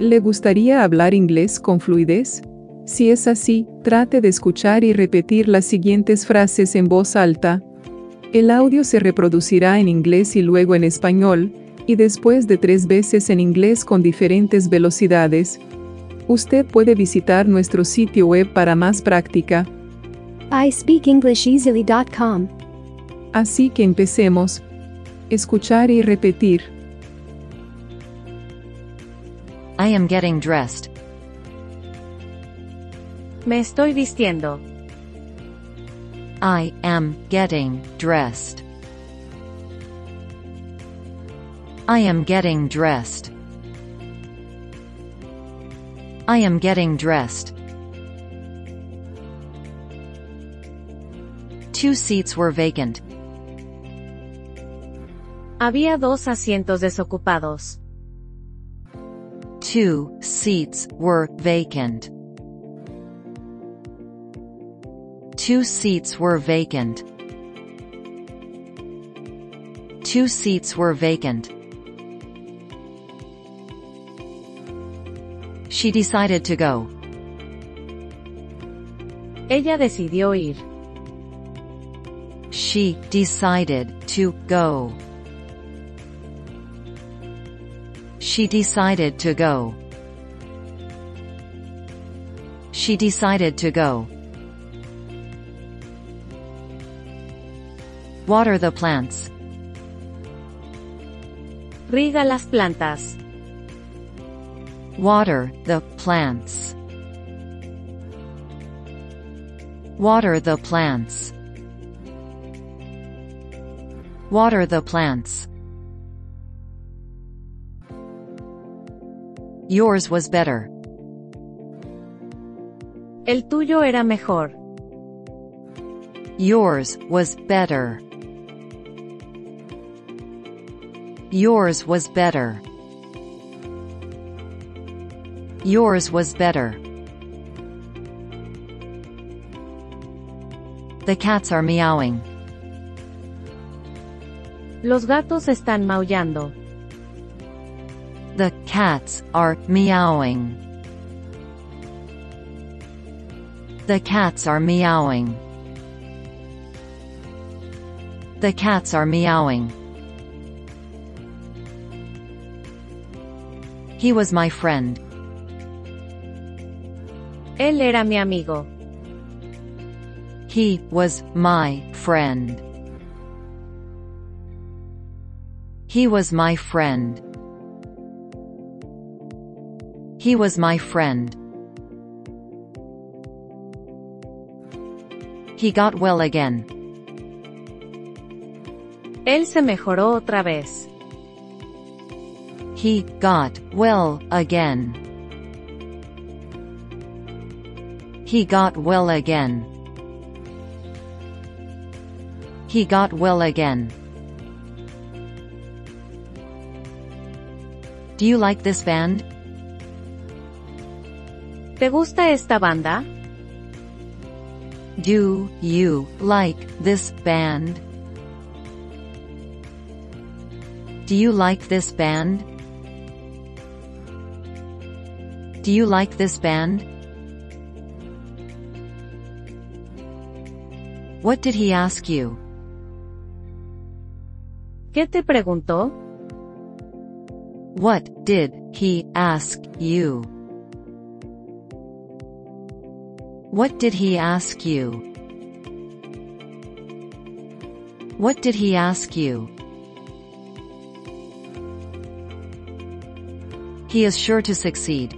¿Le gustaría hablar inglés con fluidez? Si es así, trate de escuchar y repetir las siguientes frases en voz alta. El audio se reproducirá en inglés y luego en español, y después de tres veces en inglés con diferentes velocidades. Usted puede visitar nuestro sitio web para más práctica. iSpeakEnglishEasily.com. Así que empecemos. Escuchar y repetir. I am getting dressed. Me estoy vistiendo. I am getting dressed. I am getting dressed. I am getting dressed. Two seats were vacant. Había dos asientos desocupados. Two seats were vacant. Two seats were vacant. Two seats were vacant. She decided to go. Ella decidió ir. She decided to go. She decided to go. She decided to go. Water the plants. Riga las plantas. Water the plants. Water the plants. Water the plants. Yours was better. El tuyo era mejor. Yours was better. Yours was better. Yours was better. The cats are meowing. Los gatos están maullando. The cats are meowing. The cats are meowing. The cats are meowing. He was my friend. Él era mi amigo. He was my friend. He was my friend. He was my friend. He got well again. Él se mejoró otra vez. He got well again. He got well again. He got well again. Do you like this band? ¿Te gusta esta banda? Do you like this band? Do you like this band? Do you like this band? What did he ask you? ¿Qué te preguntó? What did he ask you? What did he ask you? What did he ask you? He is sure to succeed.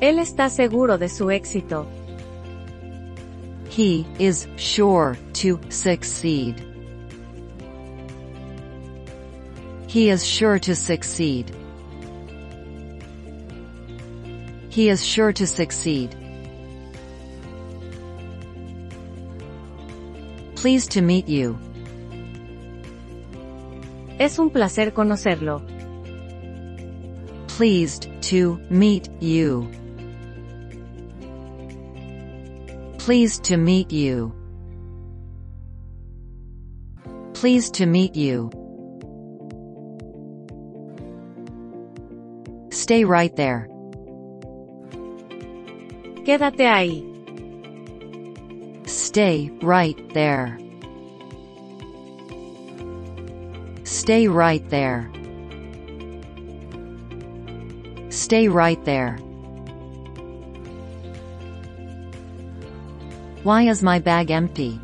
Él está seguro de su éxito. He is sure to succeed. He is sure to succeed. He is sure to succeed. Pleased to meet you. Es un placer conocerlo. Pleased to meet you. Pleased to meet you. Pleased to meet you. Stay right there. Quédate ahí. Stay right there. Stay right there. Stay right there. Why is my bag empty?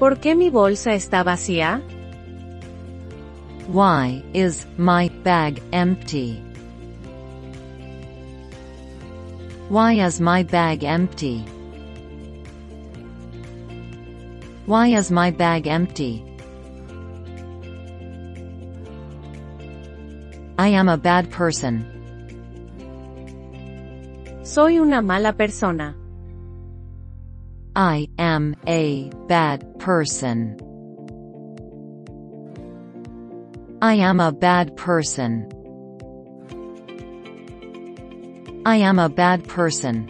¿Por qué mi bolsa está vacía? Why is my bag empty? Why is my bag empty? Why is my bag empty? I am a bad person. Soy una mala persona. I am a bad person. I am a bad person. I am a bad person.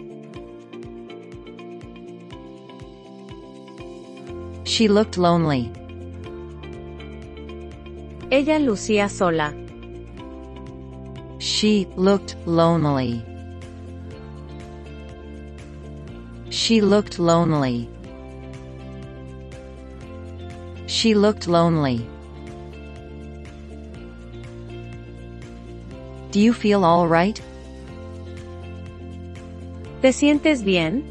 She looked lonely. Ella lucía sola. She looked lonely. She looked lonely. She looked lonely. Do you feel all right? ¿Te sientes bien?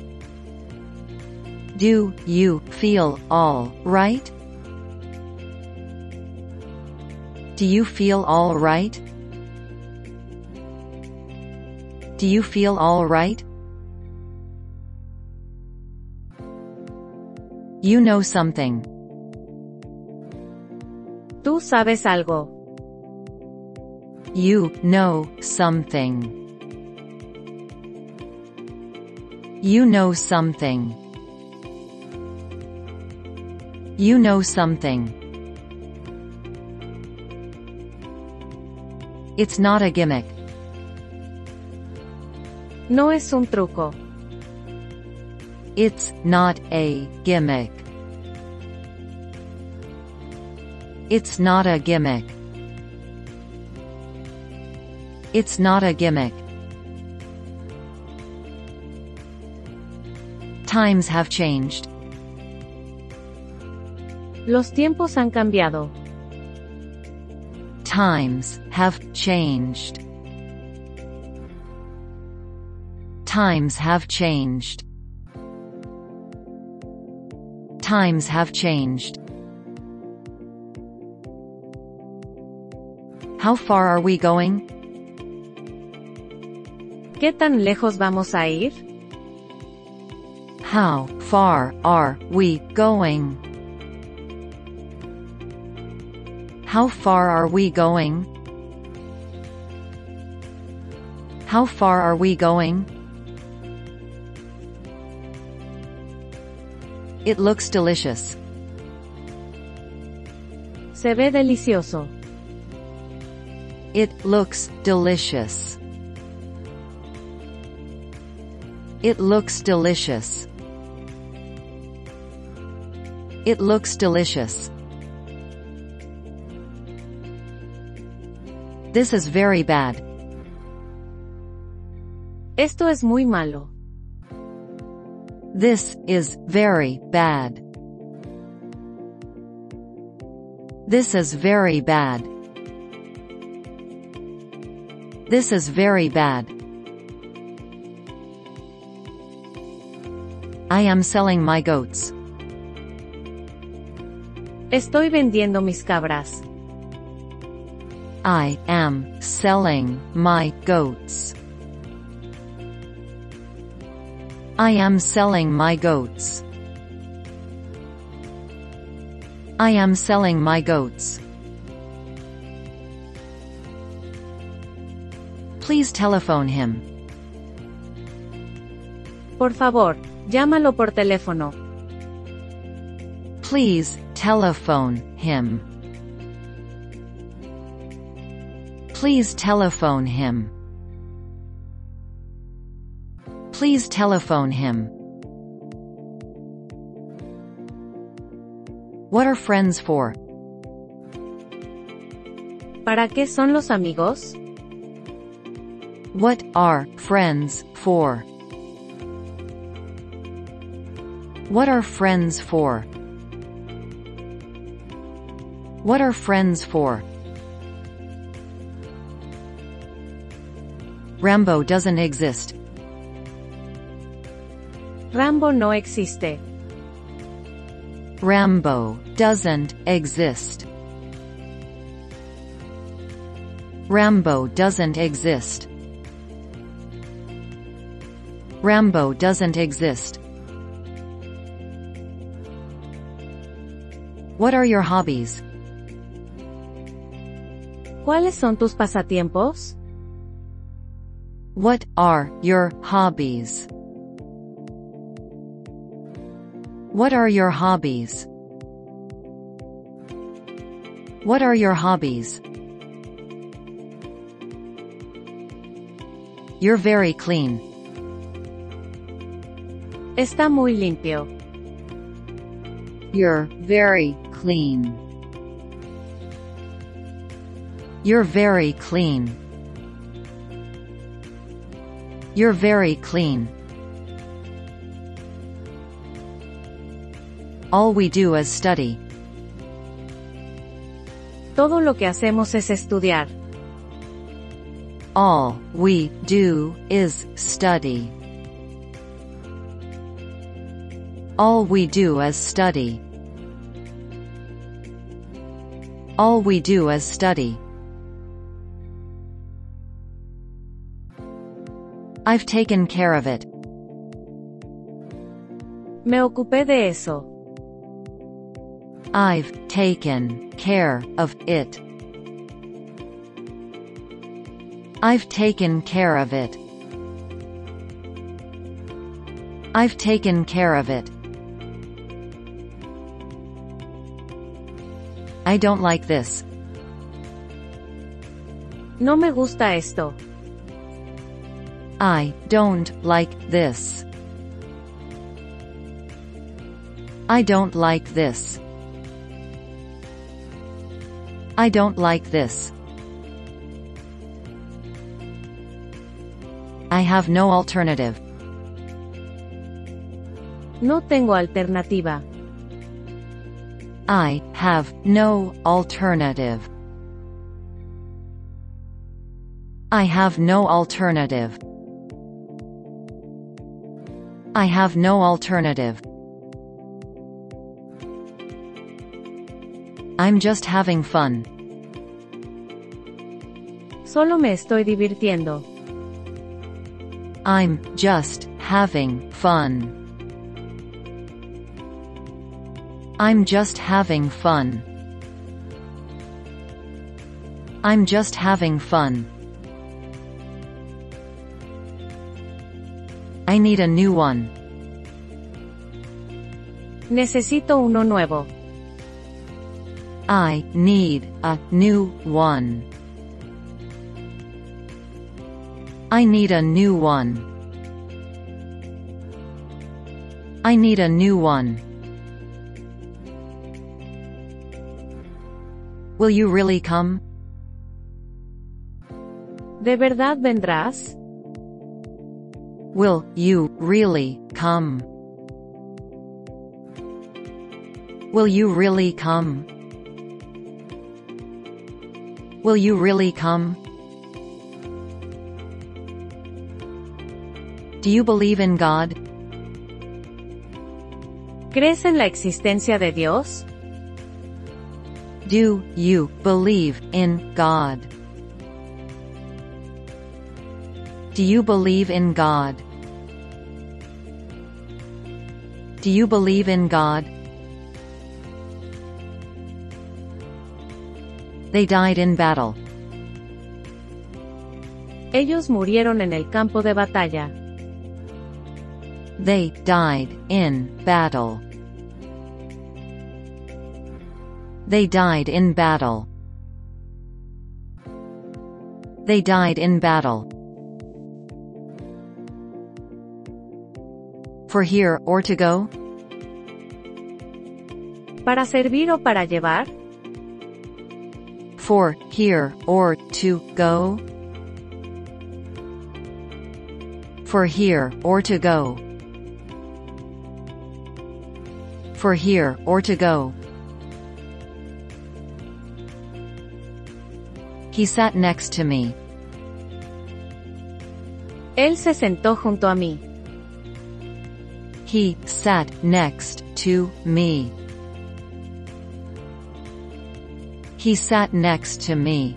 Do you feel all right? Do you feel all right? Do you feel all right? You know something. Tú sabes algo. You know something. You know something. You know something. It's not a gimmick. No es un truco. It's not a gimmick. It's not a gimmick. It's not a gimmick. Times have changed. Los tiempos han cambiado. Times have changed. Times have changed. Times have changed. How far are we going? ¿Qué tan lejos vamos a ir? How far are we going? How far are we going? How far are we going? It looks delicious. Se ve delicioso. It looks delicious. It looks delicious. It looks delicious. This is very bad. Esto es muy malo. This is very bad. This is very bad. This is very bad. I am selling my goats. Estoy vendiendo mis cabras. I am selling my goats. I am selling my goats. I am selling my goats. Please telephone him. Por favor, llámalo por teléfono. Please telephone him. Please telephone him. Please telephone him. What are friends for? ¿Para qué son los amigos? What are friends for? What are friends for? What are friends for? Rambo doesn't exist. Rambo no existe. Rambo doesn't exist. Rambo doesn't exist. Rambo doesn't exist. What are your hobbies? ¿Cuáles son tus pasatiempos? What are your hobbies? What are your hobbies? What are your hobbies? You're very clean. Está muy limpio. You're very clean. You're very clean. You're very clean. All we do is study. Todo lo que hacemos es estudiar. All we do is study. All we do is study. All we do is study. I've taken care of it. Me ocupé de eso. I've taken care of it. I've taken care of it. I've taken care of it. I don't like this. No me gusta esto. I don't like this. I don't like this. I don't like this. I have no alternative. No tengo alternativa. I have no alternative. I have no alternative. I have no alternative. I'm just having fun. Solo me estoy divirtiendo. I'm just having fun. I'm just having fun. I'm just having fun. I need a new one. Necesito uno nuevo. I need a new one. I need a new one. I need a new one. Will you really come? ¿De verdad vendrás? Will you really come? Will you really come? Will you really come? Do you believe in God? ¿Crees en la existencia de Dios? Do you believe in God? Do you believe in God? Do you believe in God? They died in battle. Ellos murieron en el campo de batalla. They died in battle. They died in battle. They died in battle. For here, or to go? ¿Para servir o para llevar? For here or to go? For here or to go? For here or to go? He sat next to me. Él se sentó junto a mí. He sat next to me. He sat next to me.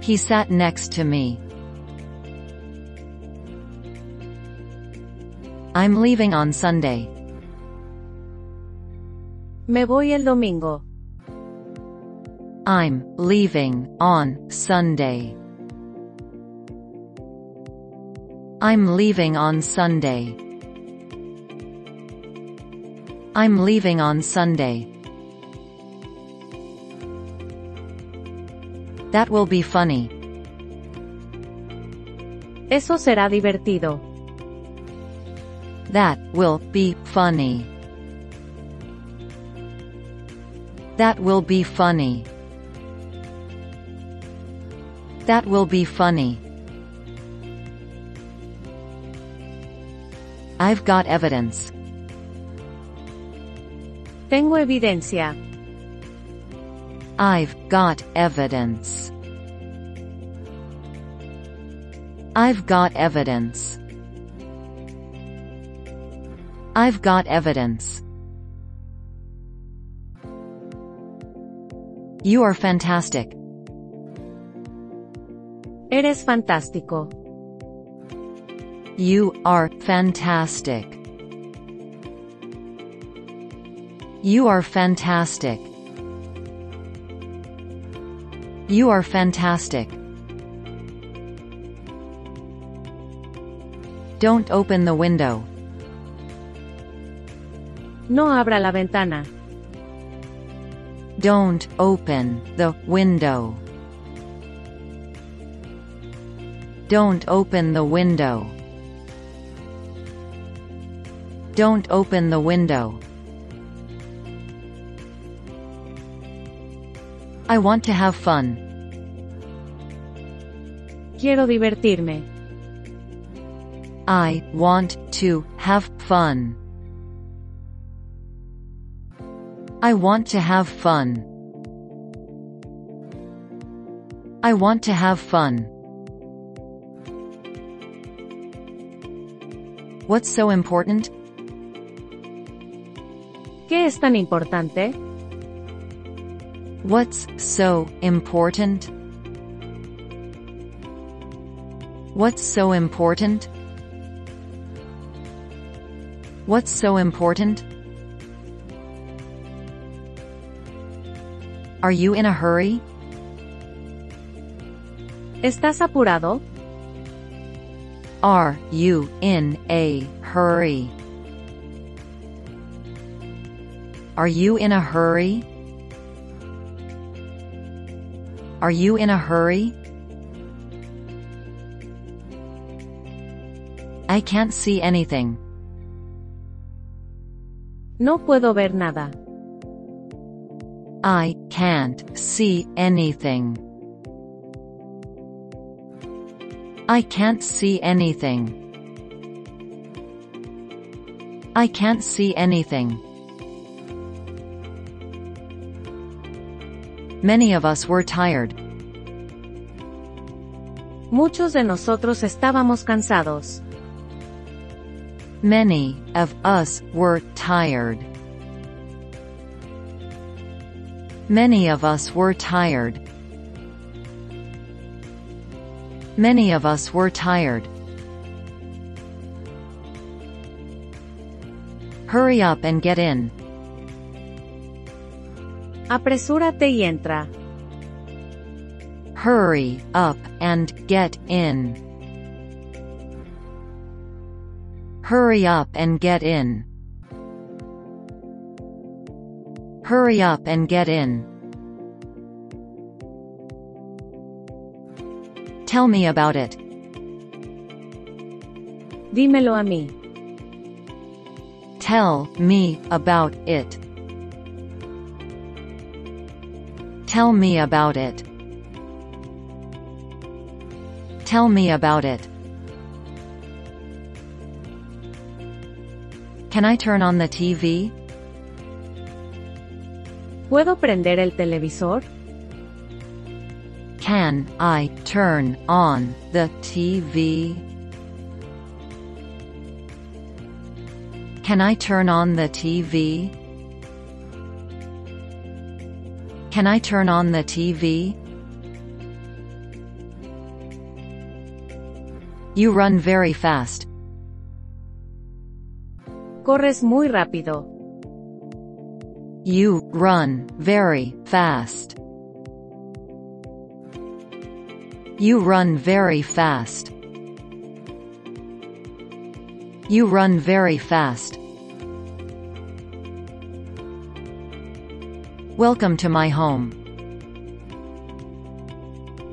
He sat next to me. I'm leaving on Sunday. Me voy el domingo. I'm leaving on Sunday. I'm leaving on Sunday. I'm leaving on Sunday. That will be funny. Eso será divertido. That will be funny. That will be funny. That will be funny. I've got evidence. Tengo evidencia. I've got evidence. I've got evidence. I've got evidence. You are fantastic. Eres fantástico. You are fantastic. You are fantastic. You are fantastic. Don't open the window. No abra la ventana. Don't open the window. Don't open the window. Don't open the window. I want to have fun. Quiero divertirme. I want to have fun. I want to have fun. I want to have fun. What's so important? ¿Qué es tan importante? What's so important? What's so important? What's so important? Are you in a hurry? ¿Estás apurado? Are you in a hurry? Are you in a hurry? Are you in a hurry? I can't see anything. No puedo ver nada. I can't see anything. I can't see anything. I can't see anything. Many of us were tired. Muchos de nosotros estábamos cansados. Many of us were tired. Many of us were tired. Many of us were tired. Hurry up and get in. Apresúrate y entra. Hurry up and get in. Hurry up and get in. Hurry up and get in. Tell me about it. Dímelo a mí. Tell me about it. Tell me about it. Tell me about it. Can I turn on the TV? ¿Puedo prender el televisor? Can I turn on the TV? Can I turn on the TV? Can I turn on the TV? You run very fast. Corres muy rápido. You run very fast. You run very fast. You run very fast. Welcome to my home.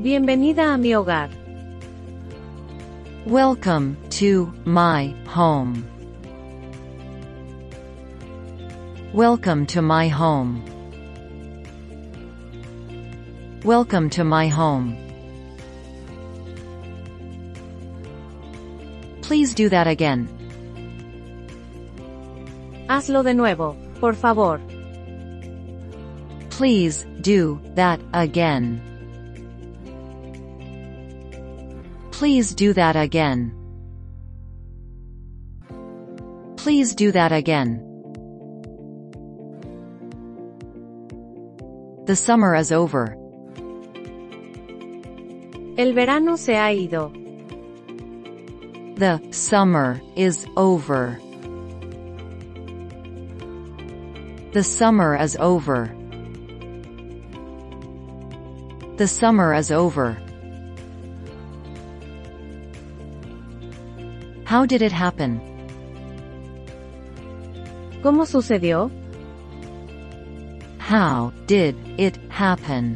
Bienvenida a mi hogar. Welcome to my home. Welcome to my home. Welcome to my home. Please do that again. Hazlo de nuevo, por favor. Please do that again. Please do that again. Please do that again. The summer is over. El verano se ha ido. The summer is over. The summer is over. The summer is over. How did it happen? ¿Cómo sucedió? How did it happen?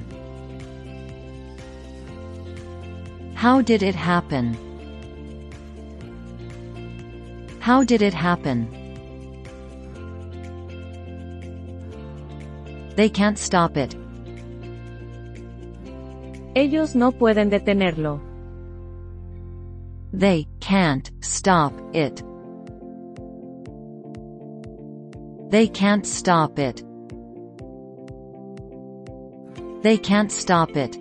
How did it happen? How did it happen? They can't stop it. Ellos no pueden detenerlo. They can't stop it. They can't stop it. They can't stop it.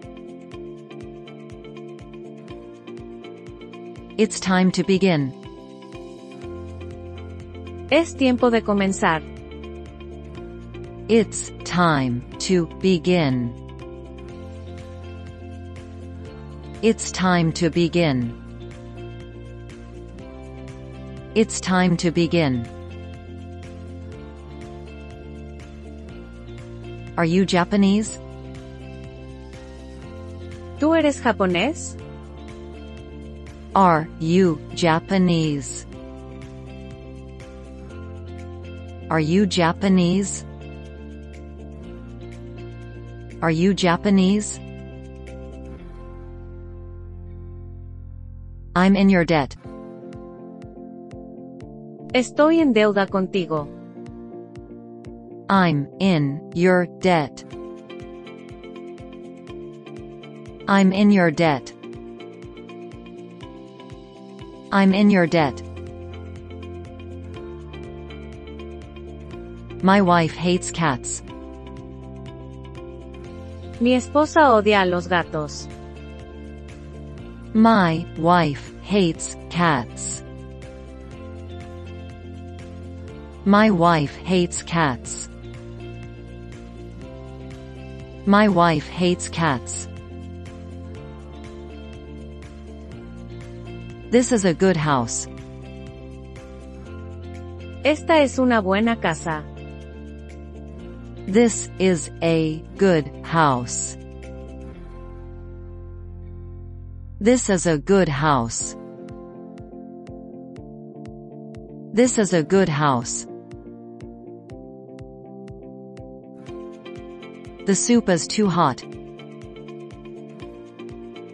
It's time to begin. Es tiempo de comenzar. It's time to begin. It's time to begin. It's time to begin. Are you Japanese? ¿Tú eres japonés? Are you Japanese? Are you Japanese? Are you Japanese? I'm in your debt. Estoy en deuda contigo. I'm in your debt. I'm in your debt. I'm in your debt. My wife hates cats. Mi esposa odia a los gatos. My wife hates cats. My wife hates cats. My wife hates cats. This is a good house. Esta es una buena casa. This is a good house. This is a good house. This is a good house. The soup is too hot.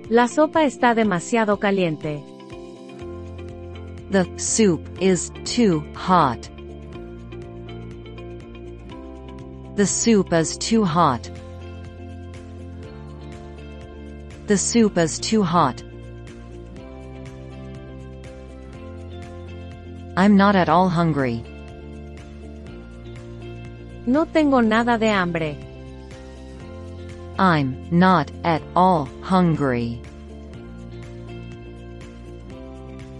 La sopa está demasiado caliente. The soup is too hot. The soup is too hot. The soup is too hot. I'm not at all hungry. No tengo nada de hambre. I'm not at all hungry.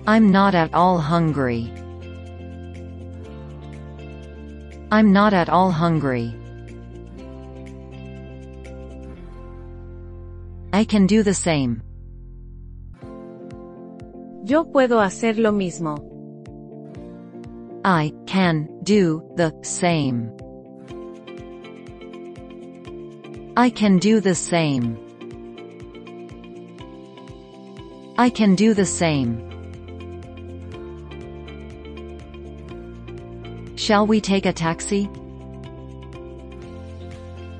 I'm not at all hungry. I'm not at all hungry. I can do the same. Yo puedo hacer lo mismo. I can do the same. I can do the same. I can do the same. Shall we take a taxi?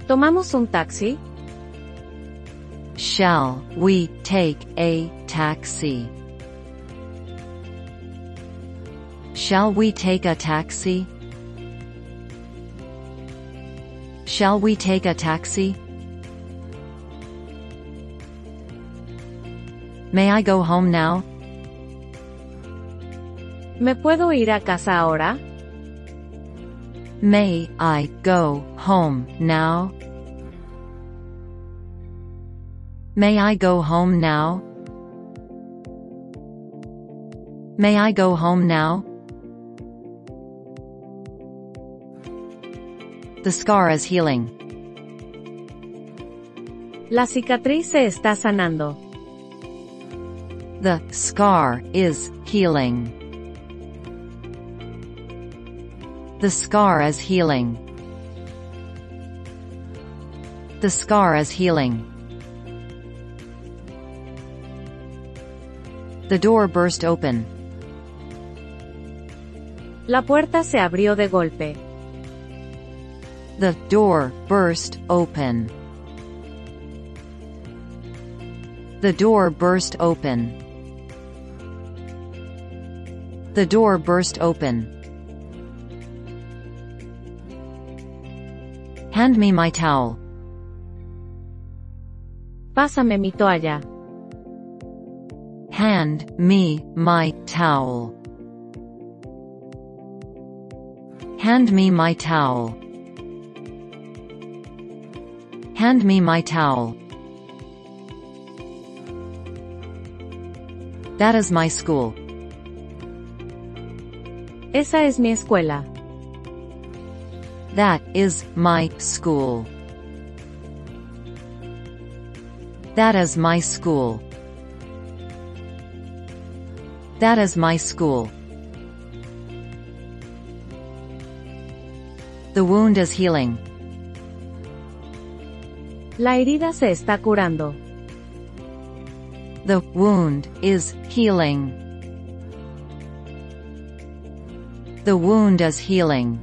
¿Tomamos un taxi? Shall we take a taxi? Shall we take a taxi? Shall we take a taxi? May I go home now? ¿Me puedo ir a casa ahora? May I go home now? May I go home now? May I go home now? The scar is healing. La cicatriz se está sanando. The scar is healing. The scar is healing. The scar is healing. The door burst open. La puerta se abrió de golpe. The door burst open. The door burst open. The door burst open. Hand me my towel. Pásame mi toalla. Hand me my towel. Hand me my towel. Hand me my towel. That is my school. Esa es mi escuela. That is my school. That is my school. That is my school. The wound is healing. La herida se está curando. The wound is healing. The wound is healing.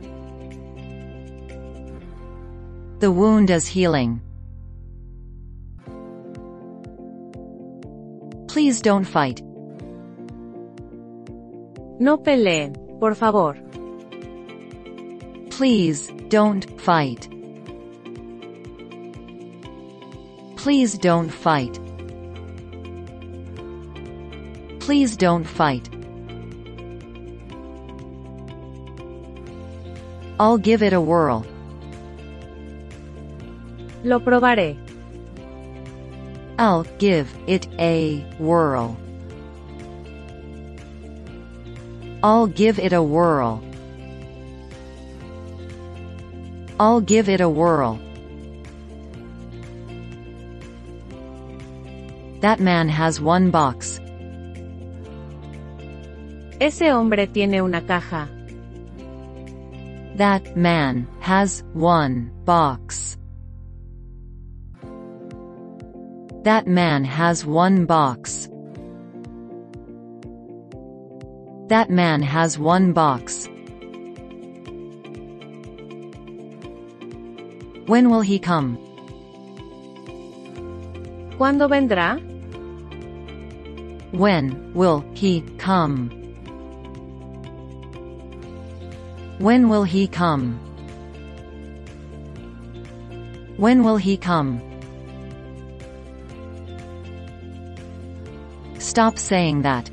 The wound is healing. Please don't fight. No peleen, por favor. Please don't fight. Please don't fight. Please don't fight. I'll give it a whirl. Lo probaré. I'll give it a whirl. I'll give it a whirl. I'll give it a whirl. That man has one box. Ese hombre tiene una caja. That man has one box. That man has one box. That man has one box. When will he come? ¿Cuándo vendrá? When will he come? When will he come? When will he come? Stop saying that.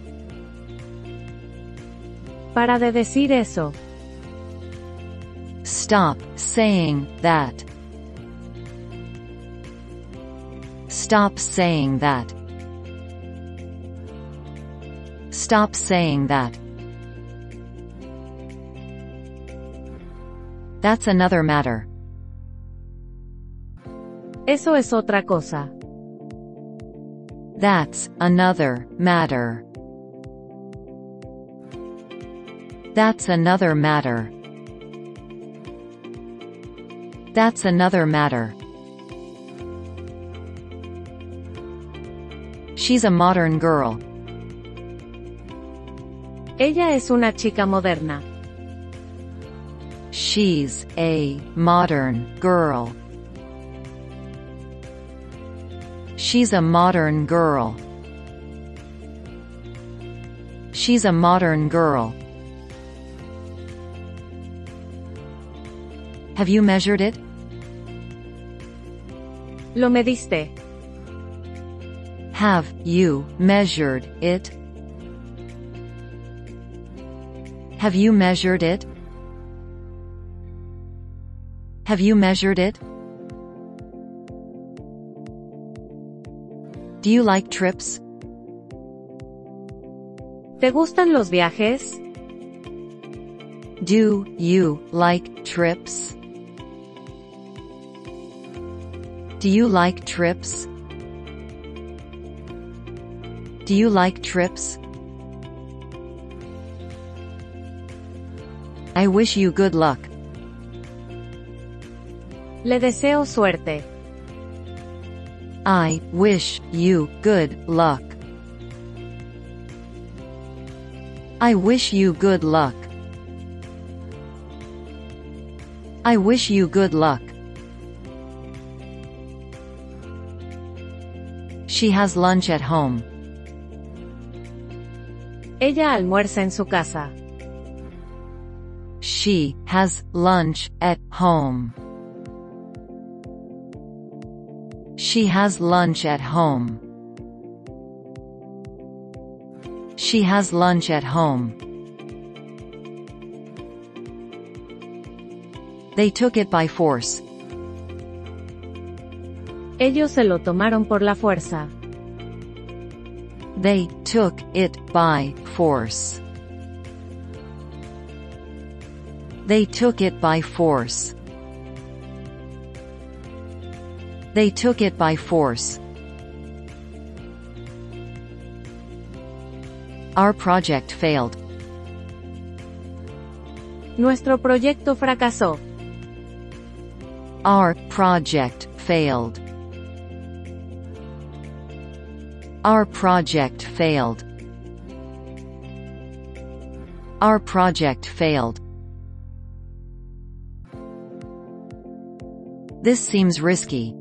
Para de decir eso. Stop saying that. Stop saying that. Stop saying that. That's another matter. Eso es otra cosa. That's another matter. That's another matter. That's another matter. She's a modern girl. Ella es una chica moderna. She's a modern girl. She's a modern girl. She's a modern girl. Have you measured it? Lo mediste. Have you measured it? Have you measured it? Have you measured it? Do you like trips? ¿Te gustan los viajes? Do you like trips? Do you like trips? Do you like trips? I wish you good luck. Le deseo suerte. I wish you good luck. I wish you good luck. I wish you good luck. She has lunch at home. Ella almuerza en su casa. She has lunch at home. She has lunch at home. She has lunch at home. They took it by force. Ellos se lo tomaron por la fuerza. They took it by force. They took it by force. They took it by force. Our project failed. Nuestro proyecto fracasó. Our project failed. Our project failed. Our project failed. This seems risky.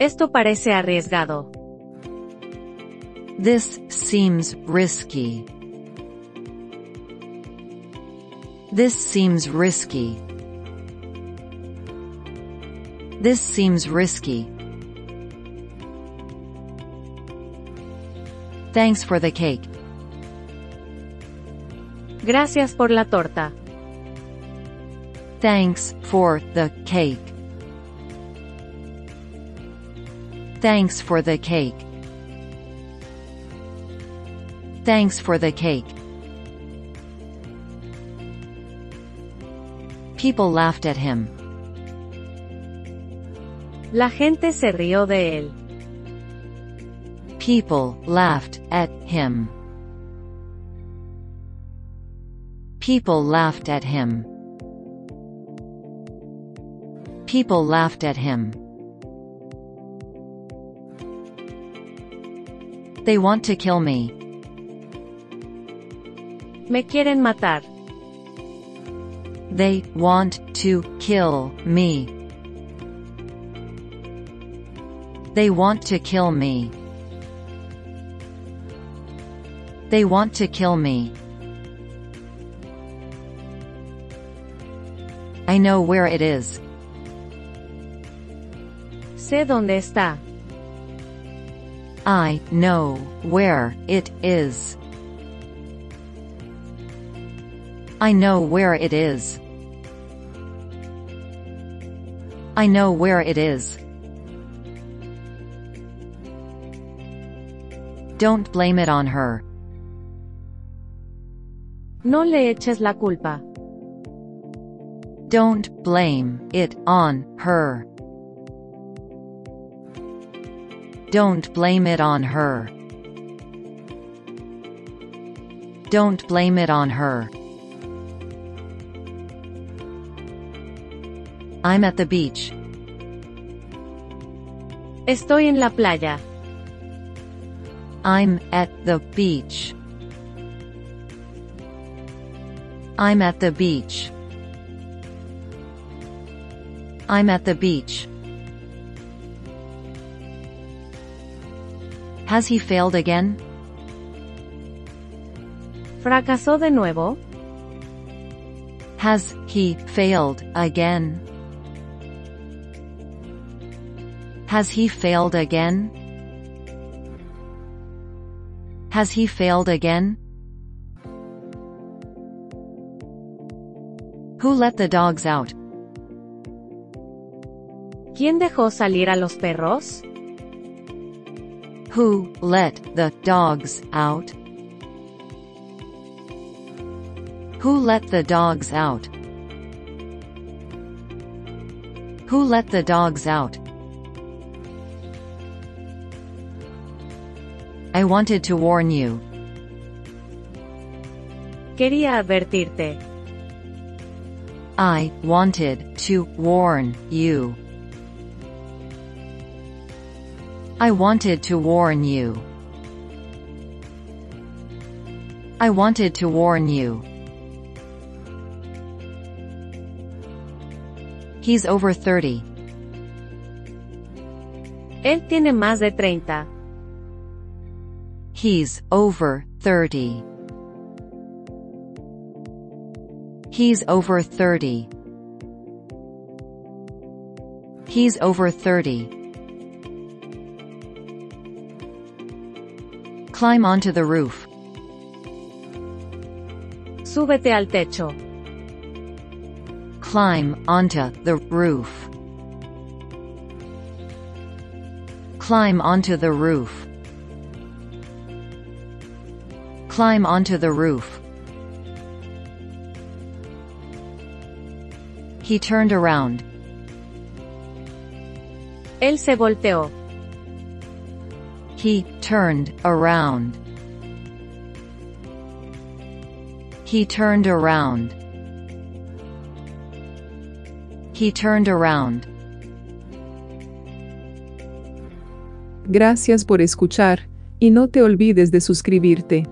Esto parece arriesgado. This seems risky. This seems risky. This seems risky. Thanks for the cake. Gracias por la torta. Thanks for the cake. Thanks for the cake. Thanks for the cake. People laughed at him. La gente se rió de él. People laughed at him. People laughed at him. People laughed at him. They want to kill me. Me quieren matar. They want to kill me. They want to kill me. They want to kill me. I know where it is. Sé dónde está. I know where it is. I know where it is. I know where it is. Don't blame it on her. No le eches la culpa. Don't blame it on her. Don't blame it on her. Don't blame it on her. I'm at the beach. Estoy en la playa. I'm at the beach. I'm at the beach. I'm at the beach. Has he failed again? ¿Fracasó de nuevo? Has he failed again? Has he failed again? Has he failed again? Who let the dogs out? ¿Quién dejó salir a los perros? Who let the dogs out? Who let the dogs out? Who let the dogs out? I wanted to warn you. Quería advertirte. I wanted to warn you. I wanted to warn you. I wanted to warn you. He's over 30. Él tiene más de 30. He's over 30. He's over 30. He's over 30. Climb onto the roof. Súbete al techo. Climb onto the roof. Climb onto the roof. Climb onto the roof. He turned around. Él se volteó. He turned around. He turned around. He turned around. Gracias por escuchar, y no te olvides de suscribirte.